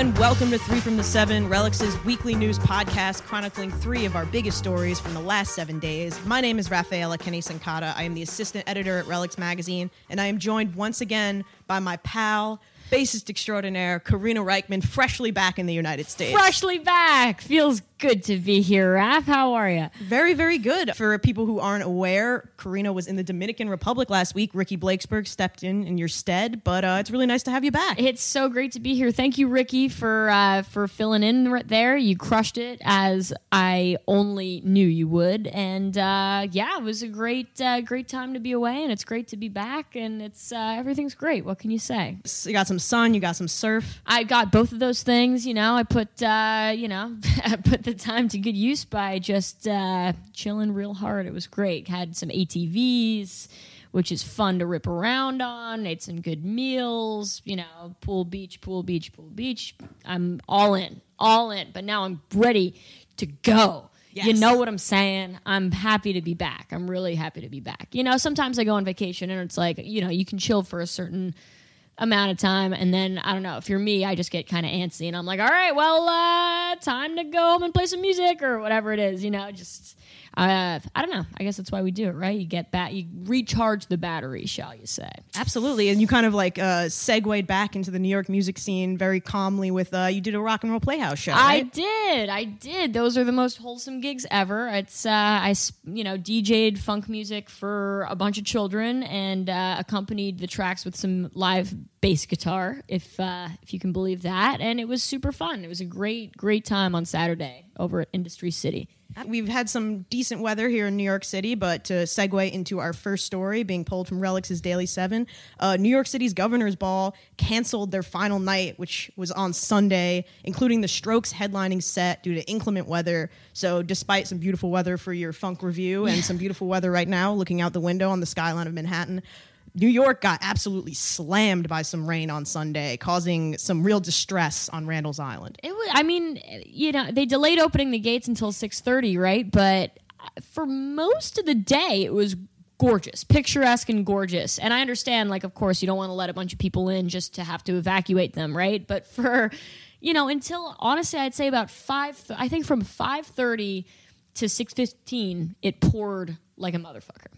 and welcome to Three from the Seven, Relix's weekly news podcast chronicling three of our biggest stories from the last seven days. My name is Rafaela Kenny Sankata. I am the assistant editor at Relix Magazine, and I am joined once again by my pal, bassist extraordinaire, Karina Rykman, freshly back in the United States. Freshly back. Feels good to be here, Raph. How are you? Very, very good. For people who aren't aware, Karina was in the Dominican Republic last week. Ricky Blakesberg stepped in in your stead, but uh, it's really nice to have you back. It's so great to be here. Thank you, Ricky, for uh, for filling in right there. You crushed it as I only knew you would, and uh, yeah, it was a great uh, great time to be away, and it's great to be back, and it's uh, everything's great. What can you say? You got some sun, you got some surf. I got both of those things. You know, I put uh, you know put the time to good use by just uh, chilling real hard. It was great. Had some ATVs, which is fun to rip around on. Ate some good meals. You know, pool, beach, pool, beach, pool, beach. I'm all in, all in. But now I'm ready to go. You know what I'm saying? I'm happy to be back. I'm really happy to be back. You know, sometimes I go on vacation and it's like, you know, you can chill for a certain amount of time. And then I don't know, if you're me, I just get kind of antsy and I'm like, "All right, well, uh time to go home and play some music or whatever it is, you know, just uh, I don't know. I guess that's why we do it, right? You get back, you recharge the battery, shall you say? Absolutely, and you kind of like uh, segued back into the New York music scene very calmly with uh, you did a rock and roll playhouse show. I did. I did. Those are the most wholesome gigs ever. It's uh, I s- you know DJ'd funk music for a bunch of children and uh, accompanied the tracks with some live bass guitar, if uh, if you can believe that. And it was super fun. It was a great great time on Saturday over at Industry City. We've had some decent weather here in New York City, but to segue into our first story, being pulled from Relix's Daily Seven, uh, New York City's Governor's Ball canceled their final night, which was on Sunday, including the Strokes headlining set due to inclement weather. So, despite some beautiful weather for your funk review and some beautiful weather right now, looking out the window on the skyline of Manhattan, New York got absolutely slammed by some rain on Sunday, causing some real distress on Randall's Island. It was. I mean, you know, they delayed opening the gates until six thirty, right? But uh, for most of the day, it was gorgeous, picturesque, and gorgeous. And I understand, like, of course, you don't want to let a bunch of people in just to have to evacuate them, right? But for, you know, until honestly, I'd say about five. I think from five thirty to six fifteen, it poured like a motherfucker.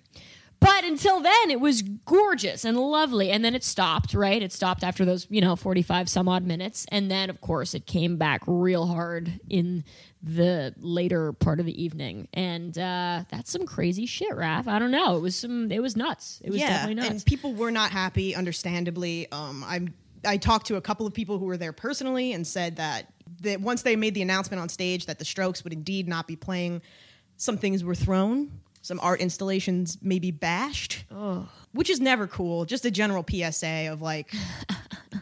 But until then, it was gorgeous and lovely. And then it stopped, right? It stopped after those, you know, 45 some odd minutes. And then, of course, it came back real hard in the later part of the evening. And uh, that's some crazy shit, Raph. I don't know. It was some, it was nuts. It was definitely nuts. And people were not happy, understandably. Um, I'm I talked to a couple of people who were there personally and said that that once they made the announcement on stage that the Strokes would indeed not be playing, some things were thrown, some art installations maybe bashed, which is never cool. Just a general PSA of like.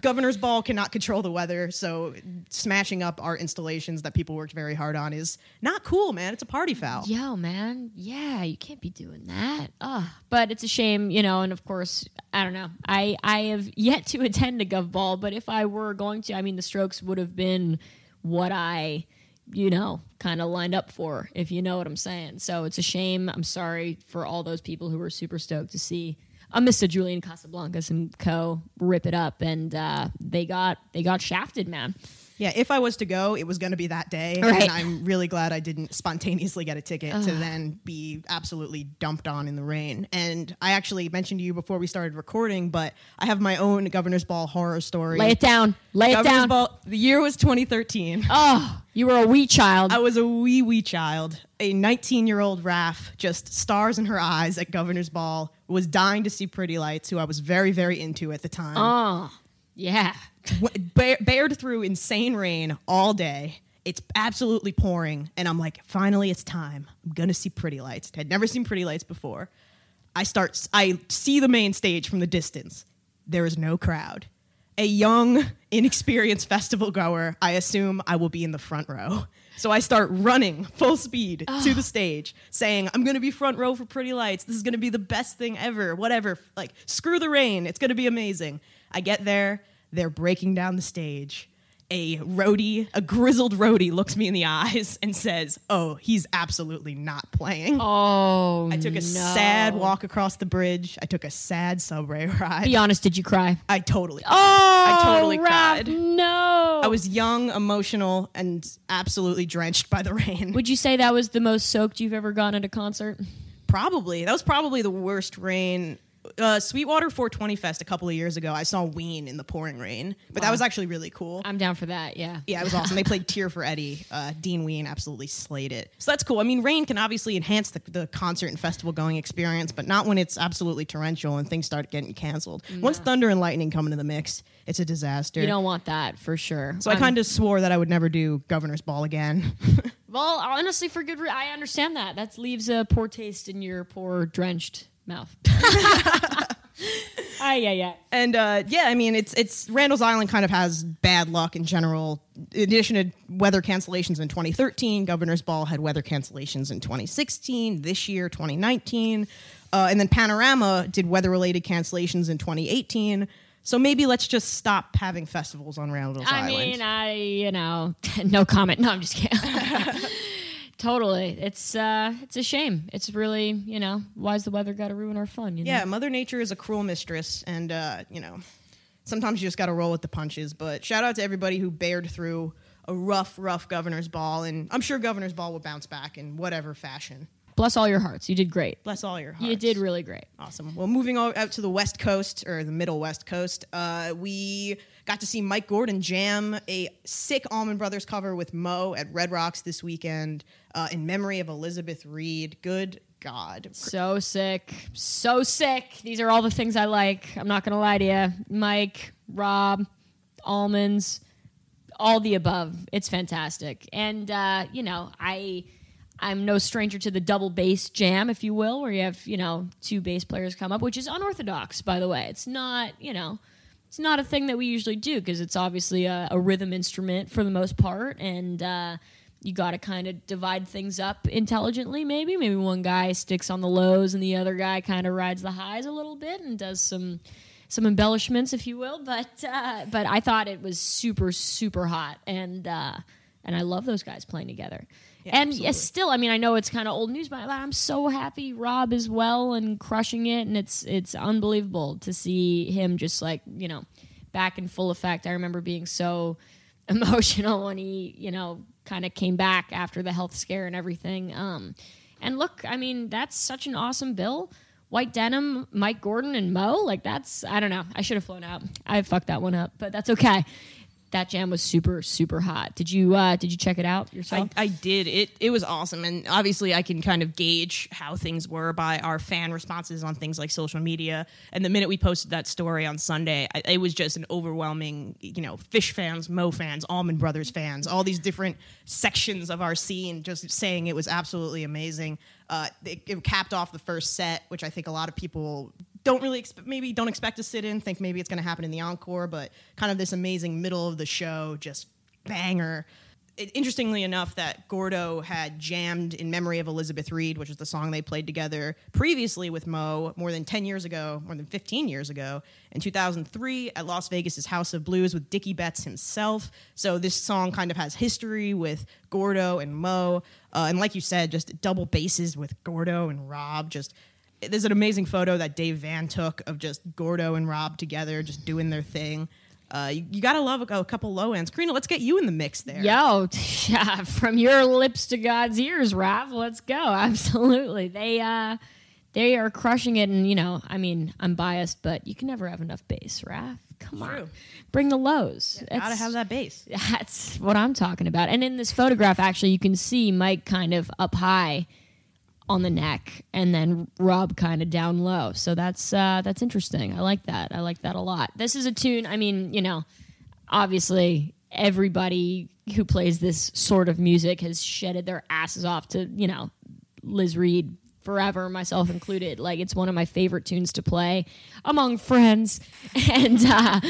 Governor's Ball cannot control the weather, so smashing up art installations that people worked very hard on is not cool, man. It's a party foul. Yo, man. Yeah, you can't be doing that. Ugh. But it's a shame, you know, and of course, I don't know. I, I have yet to attend a Gov Ball, but if I were going to, I mean, the strokes would have been what I, you know, kind of lined up for, if you know what I'm saying. So it's a shame. I'm sorry for all those people who were super stoked to see a Mr. Julian Casablancas and co rip it up, and uh, they got they got shafted, man. Yeah, if I was to go, it was going to be that day. Right. And I'm really glad I didn't spontaneously get a ticket to then be absolutely dumped on in the rain. And I actually mentioned to you before we started recording, but I have my own Governor's Ball horror story. Lay it down, lay it Governor's down. Ball, the year was 2013. Oh, you were a wee child. I was a wee, wee child. A 19 year old Raph, just stars in her eyes at Governor's Ball, was dying to see Pretty Lights, who I was very, very into at the time. Oh, yeah. Bared through insane rain all day. It's absolutely pouring, and I'm like, finally, it's time. I'm gonna see Pretty Lights. I'd never seen Pretty Lights before. I start. I see the main stage from the distance. There is no crowd. A young, inexperienced festival goer. I assume I will be in the front row. So I start running full speed to the stage, saying, I'm gonna be front row for Pretty Lights. This is gonna be the best thing ever. Whatever. Like, screw the rain. It's gonna be amazing. I get there, they're breaking down the stage. a roadie, a grizzled roadie, looks me in the eyes and says, "Oh, he's absolutely not playing." Oh, I took a no. sad walk across the bridge. I took a sad subway ride. Be honest, did you cry? I totally. Oh, I totally Raph, cried. No. I was young, emotional, and absolutely drenched by the rain. Would you say that was the most soaked you've ever gone at a concert? Probably. That was probably the worst rain. Uh, Sweetwater 420 Fest a couple of years ago, I saw Ween in the pouring rain, but that was actually really cool. I'm down for that. Yeah. yeah, it was awesome. They played Tear for Eddie. Uh, Dean Ween absolutely slayed it. So that's cool. I mean, rain can obviously enhance the, the concert and festival going experience, but not when it's absolutely torrential and things start getting canceled. Once thunder and lightning come into the mix, it's a disaster. You don't want that for sure. so I kind of swore that I would never do Governor's Ball again. Well, honestly, for good reason, I understand that. That leaves a poor taste in your poor drenched mouth. Ah, yeah, yeah. And uh, yeah, I mean, it's it's Randall's Island kind of has bad luck in general. In addition to weather cancellations in 2013, Governor's Ball had weather cancellations in 2016. This year, 2019, uh, and then Panorama did weather-related cancellations in 2018. So maybe let's just stop having festivals on Randall's I Island. I mean, I you know, no comment. No, I'm just kidding. totally, it's uh, it's a shame. It's really you know, why's the weather got to ruin our fun? You know? yeah, Mother Nature is a cruel mistress, and uh, you know, sometimes you just got to roll with the punches. But shout out to everybody who bared through a rough, rough Governor's Ball, and I'm sure Governor's Ball will bounce back in whatever fashion. Bless all your hearts. You did great. Bless all your hearts. You did really great. Awesome. Well, moving o- out to the West Coast or the Middle West Coast, uh, we got to see Mike Gordon jam a sick Allman Brothers cover with Mo at Red Rocks this weekend uh, in memory of Elizabeth Reed. Good God. So sick. So sick. These are all the things I like. I'm not going to lie to you. Mike, Rob, Allmans, all the above. It's fantastic. And, uh, you know, I. I'm no stranger to the double bass jam, if you will, where you have, you know, two bass players come up, which is unorthodox, by the way. It's not, you know, it's not a thing that we usually do because it's obviously a, a rhythm instrument for the most part. And, uh, you got to kind of divide things up intelligently maybe maybe one guy sticks on the lows and the other guy kind of rides the highs a little bit and does some some embellishments if you will but uh, but i thought it was super super hot and uh, and i love those guys playing together and yes, still, I mean, I know it's kind of old news, but I'm so happy Rob is well and crushing it, and it's it's unbelievable to see him just like you know back in full effect. I remember being so emotional when he, you know, kind of came back after the health scare and everything. Um, and look, I mean, that's such an awesome bill. White Denim, Mike Gordon, and Mo. Like, that's, I don't know. I should have flown out. I fucked that one up, but that's okay. That jam was super, super hot. Did you, uh, did you check it out yourself? I, I did. It it was awesome, and obviously I can kind of gauge how things were by our fan responses on things like social media. And the minute we posted that story on Sunday, I, it was just an overwhelming, you know, Phish fans, Mo fans, Allman Brothers fans, all these different sections of our scene, just saying it was absolutely amazing. Uh, it, it capped off the first set, which I think a lot of people don't really expect, maybe don't expect to sit in, think maybe it's going to happen in the encore, but kind of this amazing middle of the show, just banger. It, interestingly enough, that Gordo had jammed in memory of Elizabeth Reed, which is the song they played together previously with Mo more than 10 years ago, more than 15 years ago, in 2003 at Las Vegas's House of Blues with Dickey Betts himself. So this song kind of has history with Gordo and Mo. Uh, and like you said, just double basses with Gordo and Rob, just there's an amazing photo that Dave Vann took of just Gordo and Rob together, just doing their thing. Uh, you, you gotta love a, a couple low ends. Karina, let's get you in the mix there. Yo, yeah, from your lips to God's ears, Raph. Let's go. Absolutely. They uh they are crushing it and you know, I mean, I'm biased, but you can never have enough bass, Raph. Come True. on. Bring the lows. gotta have that bass. That's what I'm talking about. And in this photograph, actually, you can see Mike kind of up high on the neck, and then Rob kind of down low. So that's uh, that's interesting. I like that. I like that a lot. This is a tune. I mean, you know, obviously everybody who plays this sort of music has shedded their asses off to you know Liz Reed forever, myself included. Like it's one of my favorite tunes to play among friends, and uh,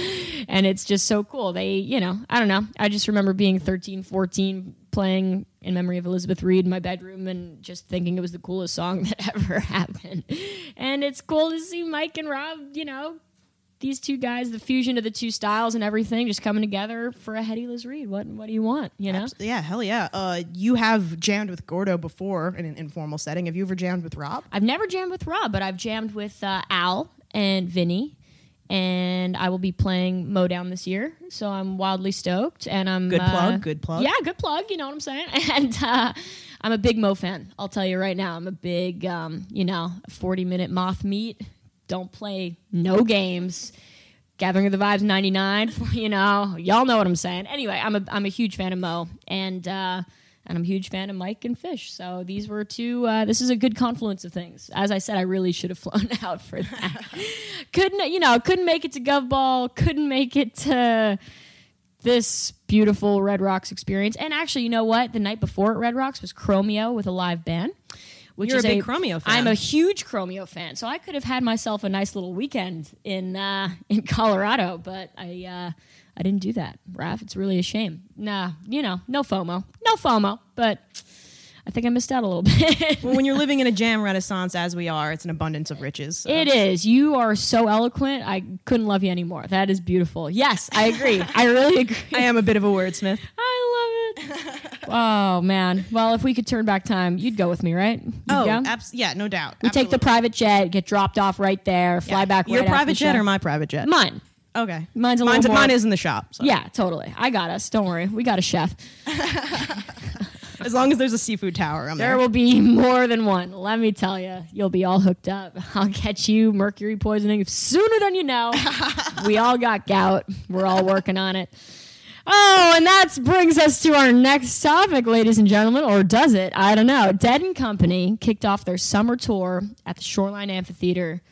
and it's just so cool. They, you know, I don't know. I just remember being 13, 14, playing in memory of Elizabeth Reed in my bedroom, and just thinking it was the coolest song that ever happened. And it's cool to see Mike and Rob, you know. these two guys, the fusion of the two styles and everything, just coming together for a heady Liz Reed. What what do you want? You know, Abs- Yeah, hell yeah. Uh, you have jammed with Gordo before in an informal setting. Have you ever jammed with Rob? I've never jammed with Rob, but I've jammed with uh, Al and Vinny. And I will be playing moe.down this year, so I'm wildly stoked. And I'm Good uh, plug, good plug. Yeah, good plug. You know what I'm saying? And uh, I'm a big Mo fan. I'll tell you right now. I'm a big, um, you know, 40 minute moth meet. Don't play no games. Gathering of the Vibes 99. You know, y'all know what I'm saying. Anyway, I'm a I'm a huge fan of Mo, and uh, and I'm a huge fan of Mike and Phish. So these were two. Uh, this is a good confluence of things. As I said, I really should have flown out for that. couldn't you know? Couldn't make it to Govball. Couldn't make it to this beautiful Red Rocks experience. And actually, you know what? The night before at Red Rocks was Chromeo with a live band. Which You're is a big Chromeo fan. I'm a huge Chromeo fan, so I could have had myself a nice little weekend in uh, in Colorado, but I uh, I didn't do that. Raph, it's really a shame. Nah, you know, no FOMO, no FOMO, but I think I missed out a little bit. well, when you're living in a jam renaissance as we are, it's an abundance of riches. so. It is. You are so eloquent. I couldn't love you anymore. That is beautiful. Yes, I agree. I really agree. I am a bit of a wordsmith. I love it. oh man. Well, if we could turn back time, you'd go with me, right? You'd Oh, abs- yeah, no doubt. we take the private jet, get dropped off right there, fly back. Your right private jet or my private jet? mine? Okay, Mine's a Mine's, little more- mine is in the shop. So. Yeah, totally. I got us. Don't worry. We got a chef. as long as there's a seafood tower, I'm There there. will be more than one. Let me tell you, you'll be all hooked up. I'll get you mercury poisoning sooner than you know. we all got gout. We're all working on it. Oh, and that brings us to our next topic, ladies and gentlemen, or does it? I don't know. Dead and Company kicked off their summer tour at the Shoreline Amphitheater,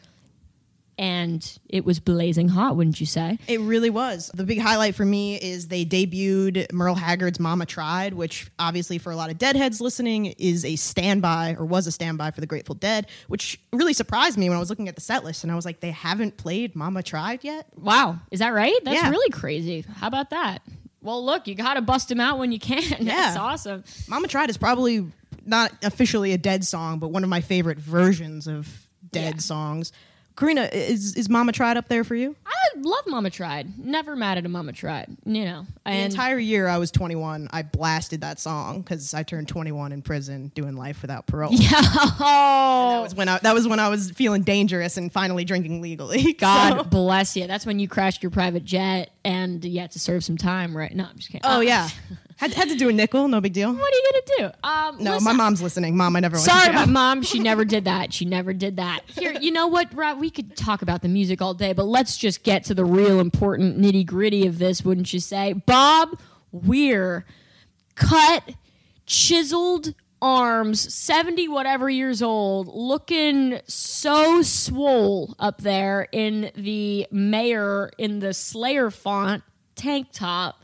and it was blazing hot, wouldn't you say? It really was. The big highlight for me is they debuted Merle Haggard's Mama Tried, which obviously for a lot of Deadheads listening is a standby or was a standby for the Grateful Dead, which really surprised me when I was looking at the set list and I was like, they haven't played Mama Tried yet? Wow, is that right? That's Yeah. really crazy. How about that? Well, look, you got to bust them out when you can. That's Yeah. awesome. Mama Tried is probably not officially a Dead song, but one of my favorite versions of Dead Yeah. songs. Karina, is, is Mama Tried up there for you? I love Mama Tried. Never mad at a Mama Tried. You know, The and entire year I was 21, I blasted that song because I turned 21 in prison doing life without parole. yeah. That Oh, was when I that was when I was feeling dangerous and finally drinking legally. God So- bless you. That's when you crashed your private jet and you had to serve some time, right? No, I'm just kidding. oh yeah, had, had to do a nickel, no big deal. What are you gonna do? Um, No, listen, my mom's listening. Mom, I never went to Sorry, jail. my mom. She never did that. She never did that. Here, you know what, Rob? We could talk about the music all day, but let's just get to the real important nitty gritty of this, wouldn't you say? Bob Weir cut, chiseled arms, 70 whatever years old, looking so swole up there in the mayor in the Slayer font tank top.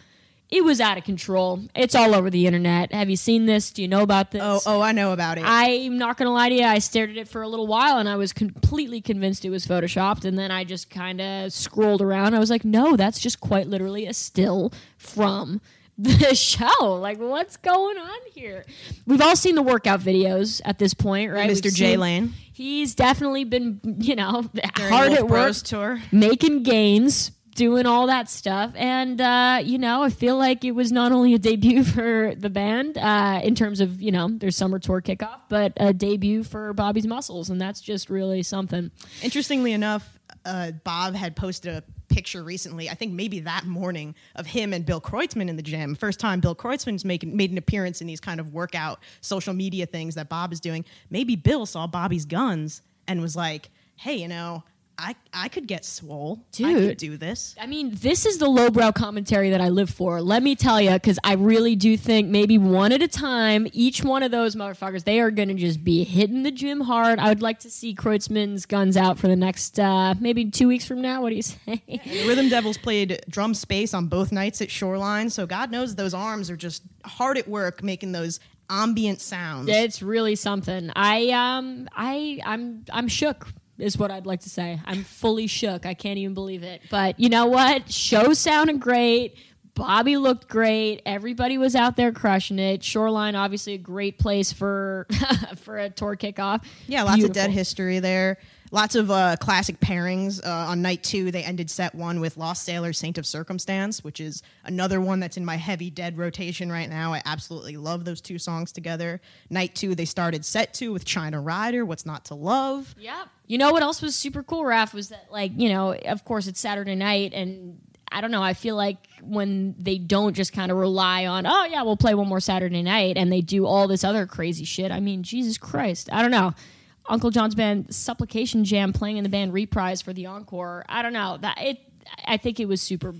It was out of control. It's all over the internet. Have you seen this? Do you know about this? Oh, oh, I know about it. I'm not gonna lie to you. I stared at it for a little while, and I was completely convinced it was photoshopped. And then I just kind of scrolled around. I was like, no, that's just quite literally a still from the show. Like, what's going on here? We've all seen the workout videos at this point, right? Mr. We've Jay Lane He's definitely been, you know, during hard Wolf at work Bros tour. making gains, doing all that stuff. And, uh, you know, I feel like it was not only a debut for the band uh, in terms of, you know, their summer tour kickoff, but a debut for Bobby's Muscles. And that's just really something. Interestingly enough, uh, Bob had posted a picture recently. I think maybe that morning of him and Bill Kreutzmann in the gym. First time Bill Kreutzmann's making made an appearance in these kind of workout social media things that Bob is doing. Maybe Bill saw Bobby's guns and was like, "Hey, you know." I, I could get swole. I Dude. could do this. I mean, this is the lowbrow commentary that I live for. Let me tell you, because I really do think maybe one at a time, each one of those motherfuckers, they are going to just be hitting the gym hard. I would like to see Kreutzmann's guns out for the next uh, maybe two weeks from now. What do you say? The Rhythm Devils played drum space on both nights at Shoreline, so God knows those arms are just hard at work making those ambient sounds. It's really something. I um I I'm I'm shook is what I'd like to say. I'm fully shook. I can't even believe it. But you know what? Show sounded great. Bobby looked great. Everybody was out there crushing it. Shoreline, obviously, a great place for for a tour kickoff. Yeah, lots of dead history there. Lots of uh, classic pairings. Uh, on night two, they ended set one with Lost Sailor Saint of Circumstance, which is another one that's in my heavy dead rotation right now. I absolutely love those two songs together. Night two, they started set two with China Rider, What's Not to Love. Yep. You know what else was super cool, Raph, was that like, you know, of course it's Saturday night and I don't know, I feel like when they don't just kind of rely on, oh yeah, we'll play one more Saturday night and they do all this other crazy shit. I mean, Jesus Christ. I don't know. Uncle John's band Supplication Jam playing in the band Reprise for the encore. I don't know. That it I think it was super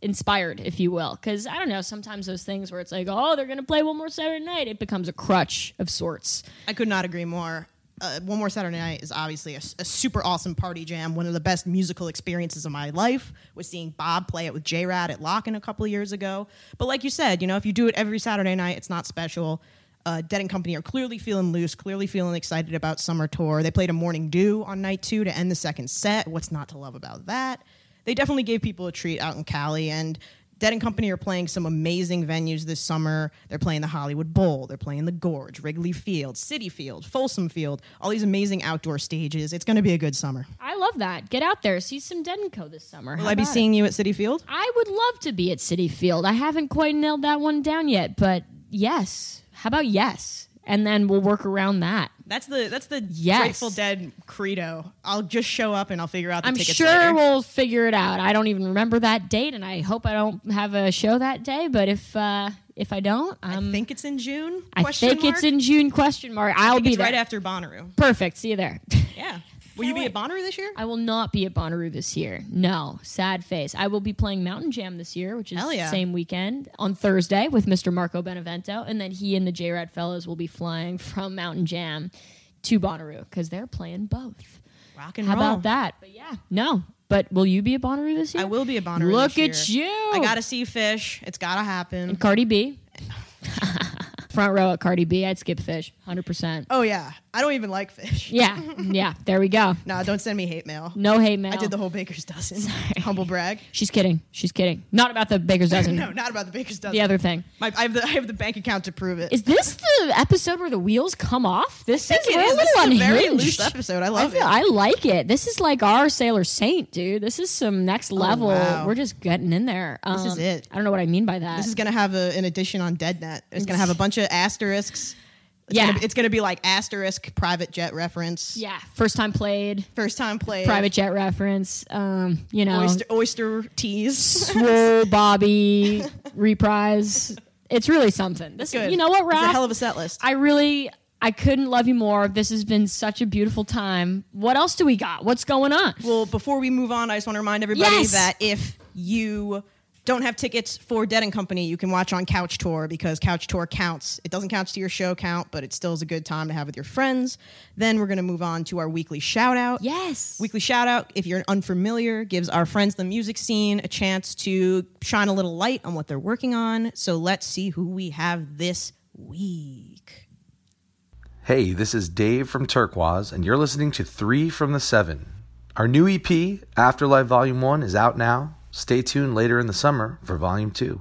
inspired, if you will. Because I don't know, sometimes those things where it's like, oh, they're going to play one more Saturday night, it becomes a crutch of sorts. I could not agree more. Uh, one more Saturday night is obviously a, a, super awesome party jam. One of the best musical experiences of my life was seeing Bob play it with JRAD at Lockn' a couple years ago. But like you said, you know, if you do it every Saturday night, it's not special. Uh, Dead and Company are clearly feeling loose, clearly feeling excited about summer tour. They played a Morning Dew on night two to end the second set. What's not to love about that? They definitely gave people a treat out in Cali, and Dead and Company are playing some amazing venues this summer. They're playing the Hollywood Bowl, they're playing the Gorge, Wrigley Field, Citi Field, Folsom Field, all these amazing outdoor stages. It's going to be a good summer. I love that. Get out there, see some Dead and Co this summer. Will How I be about it? seeing you at Citi Field? I would love to be at Citi Field. I haven't quite nailed that one down yet, but yes. How about yes? And then we'll work around that. That's the that's the Yes. Grateful Dead credo. I'll just show up and I'll figure out the I'm sure later. we'll figure it out. I don't even remember that date, and I hope I don't have a show that day. But if uh, if I don't, um, I think it's in June. I question think mark? it's in June. Question mark. I'll be it's there. right after Bonnaroo. Perfect. See you there. Will you be wait. at Bonnaroo this year? I will not be at Bonnaroo this year. No, sad face. I will be playing Mountain Jam this year, which is Hell yeah. the same weekend on Thursday with Mr. Marco Benevento, and then he and the JRAD fellows will be flying from Mountain Jam to Bonnaroo because they're playing both. Rock and How roll. about that? But yeah, no. But will you be at Bonnaroo this year? I will be at Bonnaroo. Look at year. you. I gotta see Phish. It's gotta happen. Cardi B. Front row at Cardi B. I'd skip Phish, hundred percent. Oh yeah. I don't even like Phish. Yeah, yeah. There we go. No, don't send me hate mail. No hate mail. I did the whole Baker's dozen. Humble brag. She's kidding. She's kidding. Not about the Baker's dozen. No, not about the Baker's dozen. The other thing. My, I have the I have the bank account to prove it. Is this the episode where the wheels come off? This is we're a This little is a very loose episode. I I, love feel, it. I like it. This is like our Sailor Saint, dude. This is some next level. Oh, wow. We're just getting in there. This is Um, it. I don't know what I mean by that. This is gonna have a, an edition on DeadNet. It's gonna have a bunch of asterisks. It's Yeah. gonna be, it's gonna be like asterisk private jet reference. yeah, first time played, First time played. private jet reference. Um, you know, oyster oyster teas. Swole Bobby reprise. It's really something. This, Good. you know what, It's a hell of a set list. I really, I couldn't love you more. This has been such a beautiful time. What else do we got? What's going on? Well, before we move on, I just want to remind everybody Yes. that if you don't have tickets for Dead and Company, you can watch on Couch Tour because Couch Tour counts. It doesn't count to your show count, but it still is a good time to have with your friends. Then we're going to move on to our weekly shout out. Yes. Weekly shout out, if you're unfamiliar, gives our friends the music scene a chance to shine a little light on what they're working on. So let's see who we have this week. Hey, this is Dave from Turkuaz, and you're listening to Three from the Seven. Our new EP, Afterlife Volume 1, is out now. Stay tuned later in the summer for Volume 2.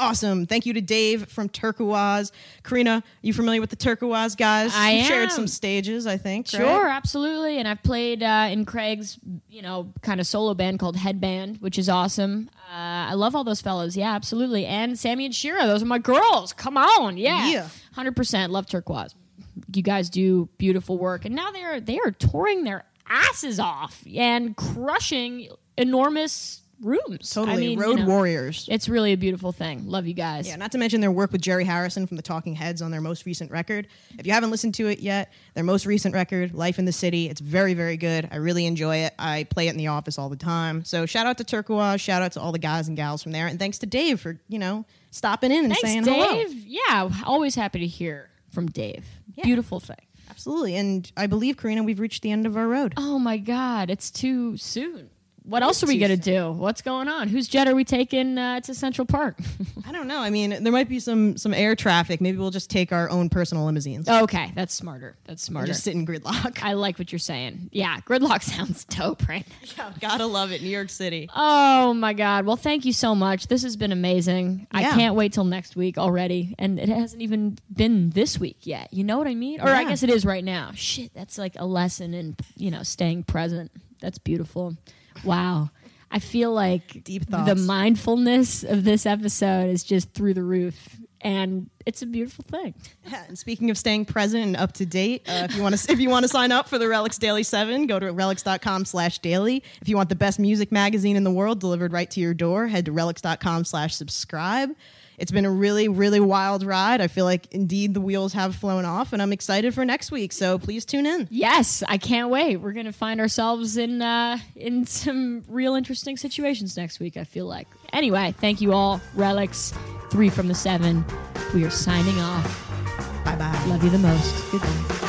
Awesome. Thank you to Dave from Turkuaz. Karina, you familiar with the Turkuaz guys? I You've shared some stages, I think. right? Sure, absolutely. And I've played uh, in Craig's, you know, kind of solo band called Headband, which is awesome. Uh, I love all those fellows. Yeah, absolutely. And Sammy and Shira, those are my girls. Come on, yeah, Yeah. hundred percent. Love Turkuaz. You guys do beautiful work, and now they're they are touring their asses off and crushing enormous rooms. Totally. I mean, you Road know, Warriors. It's really a beautiful thing. Love you guys. Yeah, not to mention their work with Jerry Harrison from the Talking Heads on their most recent record. If you haven't listened to it yet, their most recent record, Life in the City, it's very, very good. I really enjoy it. I play it in the office all the time. So shout out to Turkuaz, shout out to all the guys and gals from there, and thanks to Dave for, you know, stopping in and Thanks, saying Dave. hello. Yeah, always happy to hear from Dave. Beautiful thing. Absolutely. And I believe, Karina, we've reached the end of our road. Oh my God, it's too soon. What else are we gonna do? What's going on? Whose jet are we taking uh, to Central Park? I don't know. I mean, there might be some some air traffic. Maybe we'll just take our own personal limousines. okay, that's smarter. That's and smarter. just sit in gridlock. I like what you're saying. Yeah, gridlock sounds dope, right? Yeah, gotta love it, New York City. Oh my God. Well, thank you so much. This has been amazing. I can't wait till next week already. And it hasn't even been this week yet. You know what I mean? Or I guess it is right now. Shit, that's like a lesson in, you know, staying present. That's beautiful. Wow. I feel like Deep the mindfulness of this episode is just through the roof. And it's a beautiful thing. Yeah, and speaking of staying present and up to date, uh, if you want to if you want to sign up for the Relix Daily Seven, go to relix.com/daily. If you want the best music magazine in the world delivered right to your door, head to relix.com/subscribe. It's been a really really wild ride. I feel like indeed the wheels have flown off, and I'm excited for next week. So please tune in. Yes, I can't wait. We're gonna find ourselves in uh, in some real interesting situations next week. I feel like. Anyway, thank you all. Relix, three from the seven. We are signing off. Bye bye. Love you the most. Goodbye.